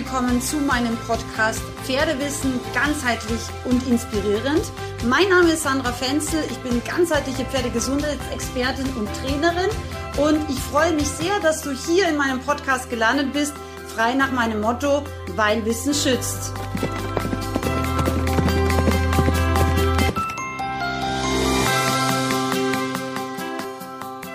willkommen zu meinem Podcast Pferdewissen ganzheitlich und inspirierend. Mein Name ist Sandra Fenzel, ich bin ganzheitliche Pferdegesundheitsexpertin und Trainerin und ich freue mich sehr, dass du hier in meinem Podcast gelandet bist, frei nach meinem Motto, weil Wissen schützt.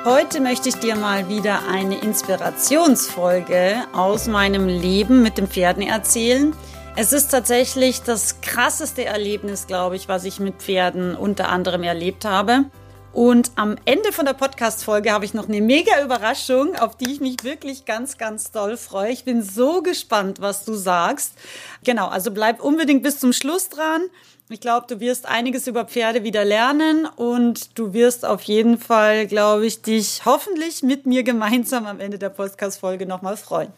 Heute möchte ich dir mal wieder eine Inspirationsfolge aus meinem Leben mit den Pferden erzählen. Es ist tatsächlich das krasseste Erlebnis, glaube ich, was ich mit Pferden unter anderem erlebt habe. Und am Ende von der Podcast-Folge habe ich noch eine mega Überraschung, auf die ich mich wirklich ganz, ganz doll freue. Ich bin so gespannt, was du sagst. Genau, also bleib unbedingt bis zum Schluss dran. Ich glaube, du wirst einiges über Pferde wieder lernen und du wirst auf jeden Fall, glaube ich, dich hoffentlich mit mir gemeinsam am Ende der Podcast-Folge nochmal freuen.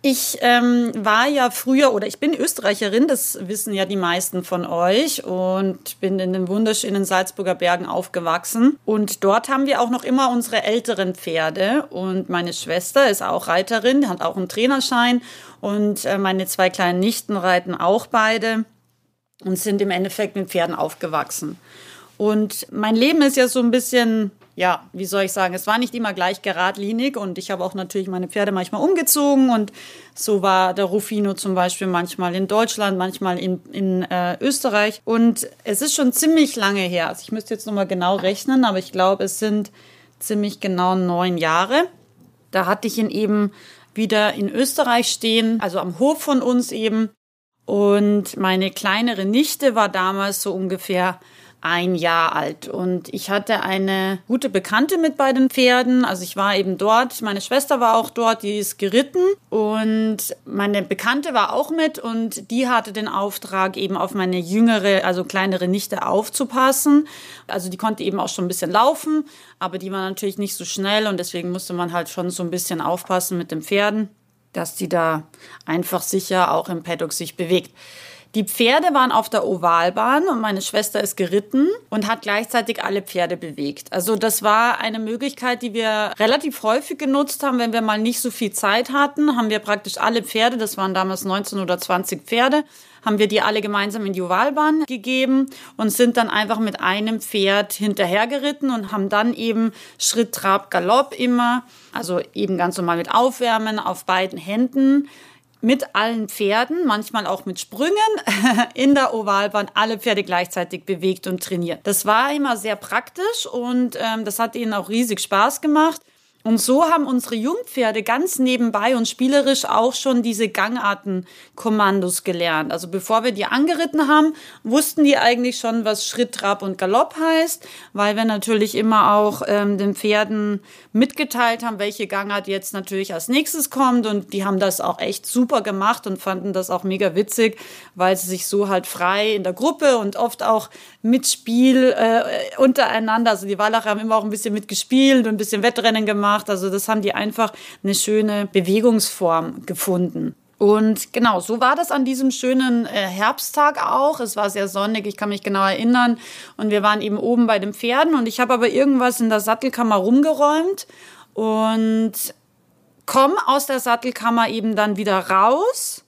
Ich ähm, war ja früher oder ich bin Österreicherin, das wissen ja die meisten von euch und bin in den wunderschönen Salzburger Bergen aufgewachsen. Und dort haben wir auch noch immer unsere älteren Pferde. Und meine Schwester ist auch Reiterin, hat auch einen Trainerschein und äh, meine zwei kleinen Nichten reiten auch beide und sind im Endeffekt mit Pferden aufgewachsen. Und mein Leben ist ja so ein bisschen, ja, wie soll ich sagen, es war nicht immer gleich geradlinig und ich habe auch natürlich meine Pferde manchmal umgezogen und so war der Rufino zum Beispiel manchmal in Deutschland, manchmal in, in äh, Österreich und es ist schon ziemlich lange her. Also ich müsste jetzt nochmal genau rechnen, aber ich glaube, es sind ziemlich genau neun Jahre. Da hatte ich ihn eben wieder in Österreich stehen, also am Hof von uns eben. Und meine kleinere Nichte war damals so ungefähr ein Jahr alt. Und ich hatte eine gute Bekannte mit bei den Pferden. Also ich war eben dort. Meine Schwester war auch dort, die ist geritten. Und meine Bekannte war auch mit und die hatte den Auftrag, eben auf meine jüngere, also kleinere Nichte aufzupassen. Also die konnte eben auch schon ein bisschen laufen, aber die war natürlich nicht so schnell und deswegen musste man halt schon so ein bisschen aufpassen mit den Pferden dass die da einfach sicher auch im Paddock sich bewegt. Die Pferde waren auf der Ovalbahn und meine Schwester ist geritten und hat gleichzeitig alle Pferde bewegt. Also das war eine Möglichkeit, die wir relativ häufig genutzt haben, wenn wir mal nicht so viel Zeit hatten, haben wir praktisch alle Pferde, das waren damals 19 oder 20 Pferde, haben wir die alle gemeinsam in die Ovalbahn gegeben und sind dann einfach mit einem Pferd hinterhergeritten und haben dann eben Schritt, Trab, Galopp immer, also eben ganz normal mit Aufwärmen auf beiden Händen mit allen Pferden, manchmal auch mit Sprüngen, in der Ovalbahn alle Pferde gleichzeitig bewegt und trainiert. Das war immer sehr praktisch und ähm, das hat ihnen auch riesig Spaß gemacht. Und so haben unsere Jungpferde ganz nebenbei und spielerisch auch schon diese Gangartenkommandos gelernt. Also bevor wir die angeritten haben, wussten die eigentlich schon, was Schritt, Trab und Galopp heißt, weil wir natürlich immer auch ähm, den Pferden mitgeteilt haben, welche Gangart jetzt natürlich als nächstes kommt. Und die haben das auch echt super gemacht und fanden das auch mega witzig, weil sie sich so halt frei in der Gruppe und oft auch mit Spiel äh, untereinander, also die Wallacher haben immer auch ein bisschen mitgespielt und ein bisschen Wettrennen gemacht gemacht. Also das haben die einfach eine schöne Bewegungsform gefunden. Und genau, so war das an diesem schönen äh, Herbsttag auch. Es war sehr sonnig, ich kann mich genau erinnern. Und wir waren eben oben bei den Pferden und ich habe aber irgendwas in der Sattelkammer rumgeräumt und komme aus der Sattelkammer eben dann wieder raus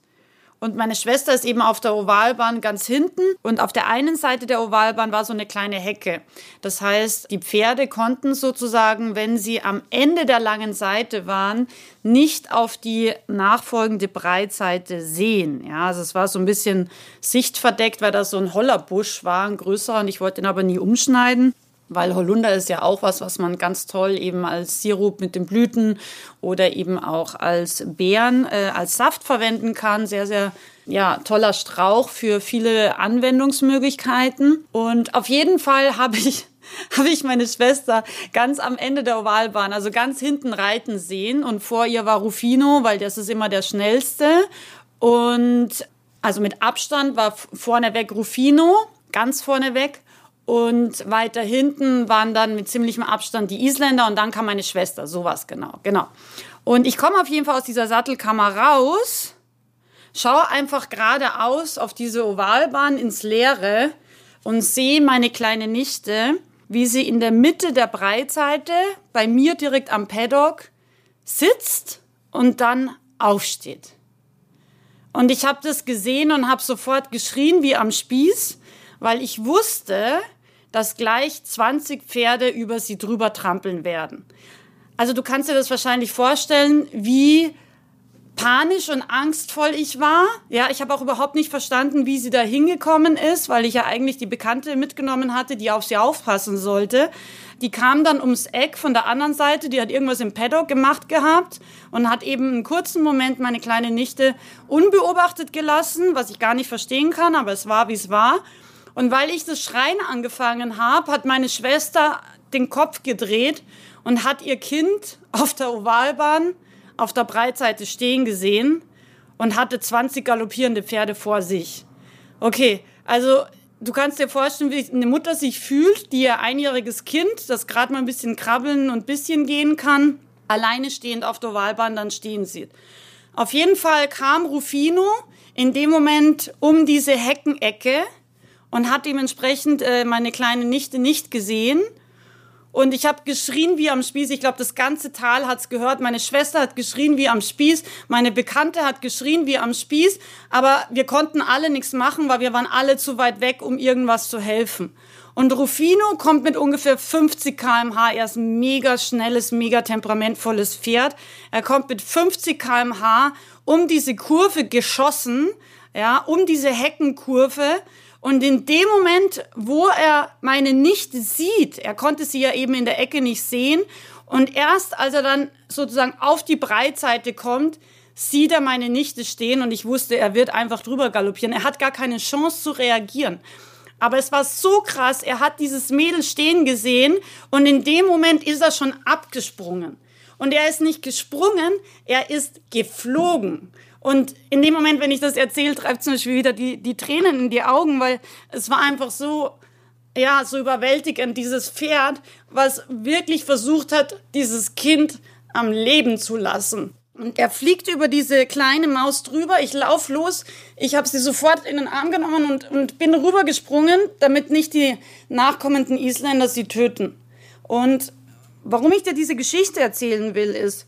und meine Schwester ist eben auf der Ovalbahn ganz hinten. Und auf der einen Seite der Ovalbahn war so eine kleine Hecke. Das heißt, die Pferde konnten sozusagen, wenn sie am Ende der langen Seite waren, nicht auf die nachfolgende Breitseite sehen. Ja, also es war so ein bisschen sichtverdeckt, weil da so ein Hollerbusch war, ein größerer. Und ich wollte ihn aber nie umschneiden weil Holunder ist ja auch was, was man ganz toll eben als Sirup mit den Blüten oder eben auch als Beeren, äh, als Saft verwenden kann. Sehr, sehr ja, toller Strauch für viele Anwendungsmöglichkeiten. Und auf jeden Fall habe ich habe ich meine Schwester ganz am Ende der Ovalbahn, also ganz hinten reiten sehen. Und vor ihr war Rufino, weil das ist immer der schnellste. Und also mit Abstand war vorneweg Rufino, ganz vorneweg. Und weiter hinten waren dann mit ziemlichem Abstand die Isländer und dann kam meine Schwester. Sowas genau, genau. Und ich komme auf jeden Fall aus dieser Sattelkammer raus, schaue einfach geradeaus auf diese Ovalbahn ins Leere und sehe meine kleine Nichte, wie sie in der Mitte der Breitseite bei mir direkt am Paddock sitzt und dann aufsteht. Und ich habe das gesehen und habe sofort geschrien wie am Spieß, weil ich wusste, dass gleich 20 Pferde über sie drüber trampeln werden. Also du kannst dir das wahrscheinlich vorstellen, wie panisch und angstvoll ich war. Ja, ich habe auch überhaupt nicht verstanden, wie sie da hingekommen ist, weil ich ja eigentlich die Bekannte mitgenommen hatte, die auf sie aufpassen sollte. Die kam dann ums Eck von der anderen Seite, die hat irgendwas im Paddock gemacht gehabt und hat eben einen kurzen Moment meine kleine Nichte unbeobachtet gelassen, was ich gar nicht verstehen kann, aber es war, wie es war. Und weil ich das Schreien angefangen habe, hat meine Schwester den Kopf gedreht und hat ihr Kind auf der Ovalbahn auf der Breitseite stehen gesehen und hatte 20 galoppierende Pferde vor sich. Okay, also du kannst dir vorstellen, wie eine Mutter sich fühlt, die ihr einjähriges Kind, das gerade mal ein bisschen krabbeln und bisschen gehen kann, alleine stehend auf der Wahlbahn dann stehen sieht. Auf jeden Fall kam Rufino in dem Moment um diese Heckenecke und hat dementsprechend äh, meine kleine Nichte nicht gesehen und ich habe geschrien wie am Spieß. Ich glaube, das ganze Tal hat's gehört. Meine Schwester hat geschrien wie am Spieß. Meine Bekannte hat geschrien wie am Spieß. Aber wir konnten alle nichts machen, weil wir waren alle zu weit weg, um irgendwas zu helfen. Und Rufino kommt mit ungefähr 50 kmh. Er ist ein mega schnelles, mega temperamentvolles Pferd. Er kommt mit 50 kmh um diese Kurve geschossen, ja, um diese Heckenkurve und in dem Moment, wo er meine Nichte sieht, er konnte sie ja eben in der Ecke nicht sehen, und erst als er dann sozusagen auf die Breitseite kommt, sieht er meine Nichte stehen und ich wusste, er wird einfach drüber galoppieren. Er hat gar keine Chance zu reagieren. Aber es war so krass, er hat dieses Mädel stehen gesehen und in dem Moment ist er schon abgesprungen. Und er ist nicht gesprungen, er ist geflogen. Und in dem Moment, wenn ich das erzähle, treibt zum Beispiel wieder die, die Tränen in die Augen, weil es war einfach so, ja, so überwältigend, dieses Pferd, was wirklich versucht hat, dieses Kind am Leben zu lassen. Und er fliegt über diese kleine Maus drüber. Ich lauf los. Ich habe sie sofort in den Arm genommen und, und bin rübergesprungen, damit nicht die nachkommenden Isländer sie töten. Und warum ich dir diese Geschichte erzählen will, ist,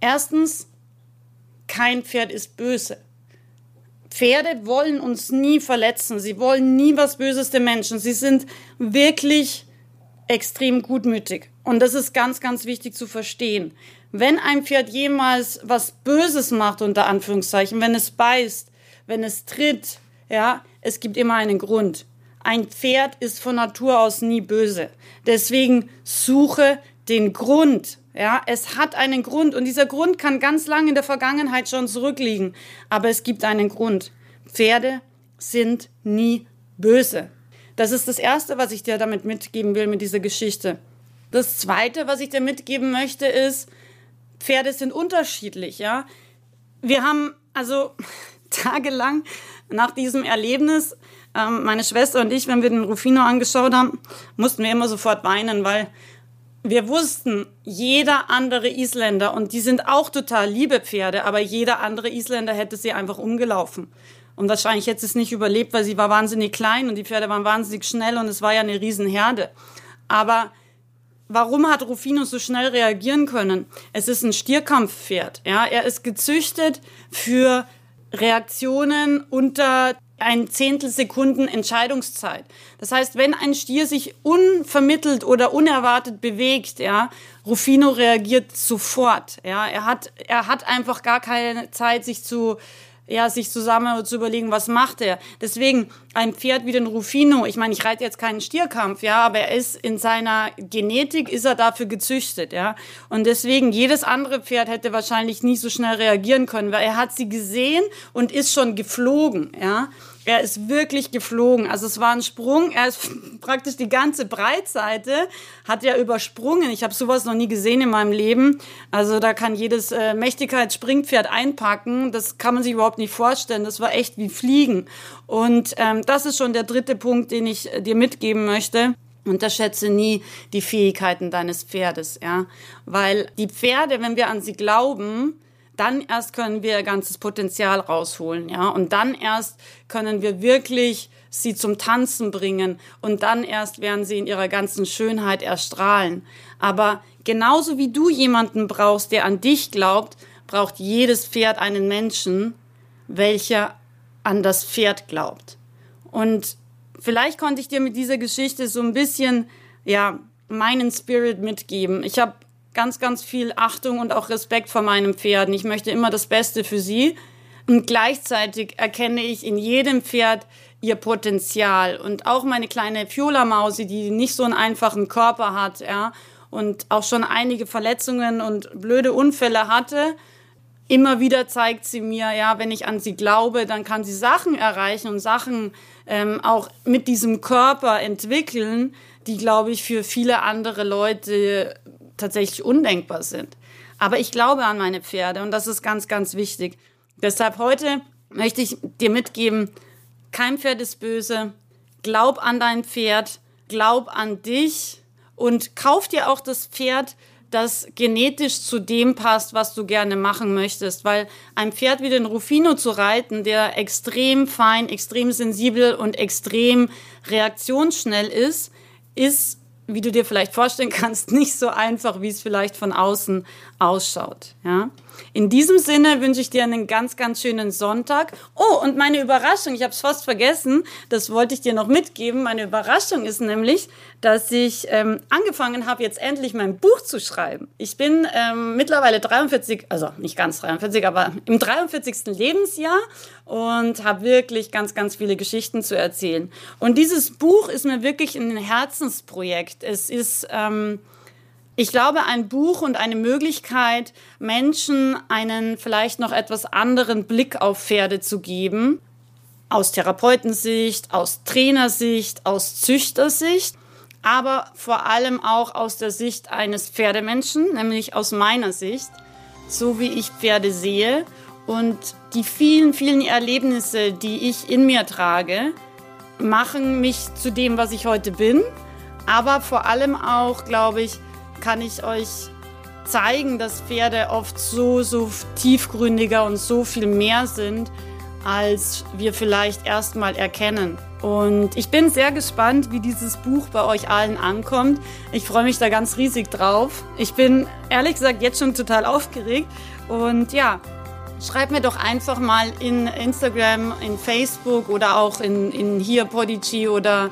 erstens, kein Pferd ist böse. Pferde wollen uns nie verletzen. Sie wollen nie was Böses den Menschen. Sie sind wirklich extrem gutmütig. Und das ist ganz, ganz wichtig zu verstehen. Wenn ein Pferd jemals was Böses macht, unter Anführungszeichen, wenn es beißt, wenn es tritt, ja, es gibt immer einen Grund. Ein Pferd ist von Natur aus nie böse. Deswegen suche den Grund. Ja, es hat einen Grund und dieser Grund kann ganz lang in der Vergangenheit schon zurückliegen. Aber es gibt einen Grund. Pferde sind nie böse. Das ist das Erste, was ich dir damit mitgeben will mit dieser Geschichte. Das Zweite, was ich dir mitgeben möchte, ist, Pferde sind unterschiedlich. Ja, wir haben also tagelang nach diesem Erlebnis, ähm, meine Schwester und ich, wenn wir den Rufino angeschaut haben, mussten wir immer sofort weinen, weil wir wussten, jeder andere Isländer, und die sind auch total liebe Pferde, aber jeder andere Isländer hätte sie einfach umgelaufen. Und wahrscheinlich hätte sie es nicht überlebt, weil sie war wahnsinnig klein und die Pferde waren wahnsinnig schnell und es war ja eine Riesenherde. Aber warum hat Rufino so schnell reagieren können? Es ist ein Stierkampfpferd. Ja, er ist gezüchtet für Reaktionen unter ein Zehntelsekunden Entscheidungszeit. Das heißt, wenn ein Stier sich unvermittelt oder unerwartet bewegt, ja, Rufino reagiert sofort. Ja, er hat, er hat einfach gar keine Zeit, sich zu ja, sich zusammen zu überlegen, was macht er. Deswegen ein Pferd wie den Rufino, ich meine, ich reite jetzt keinen Stierkampf, ja, aber er ist in seiner Genetik ist er dafür gezüchtet, ja. Und deswegen jedes andere Pferd hätte wahrscheinlich nie so schnell reagieren können, weil er hat sie gesehen und ist schon geflogen, ja. Er ist wirklich geflogen. Also es war ein Sprung. Er ist praktisch die ganze Breitseite hat er übersprungen. Ich habe sowas noch nie gesehen in meinem Leben. Also da kann jedes äh, Mächtigkeitsspringpferd einpacken. Das kann man sich überhaupt nicht vorstellen. Das war echt wie Fliegen. Und ähm, das ist schon der dritte Punkt, den ich äh, dir mitgeben möchte. Unterschätze nie die Fähigkeiten deines Pferdes, ja. Weil die Pferde, wenn wir an sie glauben, dann erst können wir ihr ganzes Potenzial rausholen, ja. Und dann erst können wir wirklich sie zum Tanzen bringen und dann erst werden sie in ihrer ganzen Schönheit erstrahlen. Aber genauso wie du jemanden brauchst, der an dich glaubt, braucht jedes Pferd einen Menschen. welcher an das Pferd glaubt. Und vielleicht konnte ich dir mit dieser Geschichte so ein bisschen, ja, meinen Spirit mitgeben. Ich habe ganz, ganz viel Achtung und auch Respekt vor meinen Pferden. Ich möchte immer das Beste für sie. Und gleichzeitig erkenne ich in jedem Pferd ihr Potenzial. Und auch meine kleine Fiola-Mausi, die nicht so einen einfachen Körper hat, ja, und auch schon einige Verletzungen und blöde Unfälle hatte, immer wieder zeigt sie mir, ja, wenn ich an sie glaube, dann kann sie Sachen erreichen und Sachen ähm, auch mit diesem Körper entwickeln, die, glaube ich, für viele andere Leute tatsächlich undenkbar sind. Aber ich glaube an meine Pferde und das ist ganz, ganz wichtig. Deshalb heute möchte ich dir mitgeben, kein Pferd ist böse. Glaub an dein Pferd, glaub an dich und kauf dir auch das Pferd, das genetisch zu dem passt, was du gerne machen möchtest. Weil ein Pferd wie den Rufino zu reiten, der extrem fein, extrem sensibel und extrem reaktionsschnell ist, ist wie du dir vielleicht vorstellen kannst, nicht so einfach, wie es vielleicht von außen ausschaut. Ja? In diesem Sinne wünsche ich dir einen ganz, ganz schönen Sonntag. Oh, und meine Überraschung, ich habe es fast vergessen, das wollte ich dir noch mitgeben. Meine Überraschung ist nämlich, dass ich ähm, angefangen habe, jetzt endlich mein Buch zu schreiben. Ich bin ähm, mittlerweile 43, also nicht ganz 43, aber im 43. Lebensjahr und habe wirklich ganz, ganz viele Geschichten zu erzählen. Und dieses Buch ist mir wirklich ein Herzensprojekt. Es ist... Ähm, ich glaube, ein Buch und eine Möglichkeit, Menschen einen vielleicht noch etwas anderen Blick auf Pferde zu geben, aus Therapeutensicht, aus Trainersicht, aus Züchtersicht, aber vor allem auch aus der Sicht eines Pferdemenschen, nämlich aus meiner Sicht, so wie ich Pferde sehe und die vielen, vielen Erlebnisse, die ich in mir trage, machen mich zu dem, was ich heute bin, aber vor allem auch, glaube ich, kann ich euch zeigen, dass Pferde oft so, so tiefgründiger und so viel mehr sind, als wir vielleicht erstmal erkennen. Und ich bin sehr gespannt, wie dieses Buch bei euch allen ankommt. Ich freue mich da ganz riesig drauf. Ich bin ehrlich gesagt jetzt schon total aufgeregt. Und ja, schreibt mir doch einfach mal in Instagram, in Facebook oder auch in, in hier Podigy oder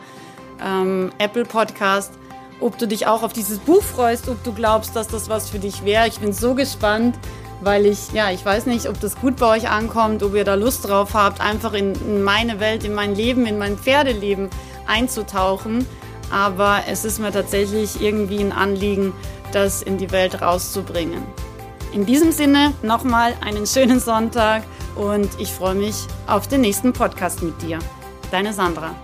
ähm, Apple Podcast, ob du dich auch auf dieses Buch freust, ob du glaubst, dass das was für dich wäre. Ich bin so gespannt, weil ich, ja, ich weiß nicht, ob das gut bei euch ankommt, ob ihr da Lust drauf habt, einfach in, in meine Welt, in mein Leben, in mein Pferdeleben einzutauchen. Aber es ist mir tatsächlich irgendwie ein Anliegen, das in die Welt rauszubringen. In diesem Sinne nochmal einen schönen Sonntag und ich freue mich auf den nächsten Podcast mit dir. Deine Sandra.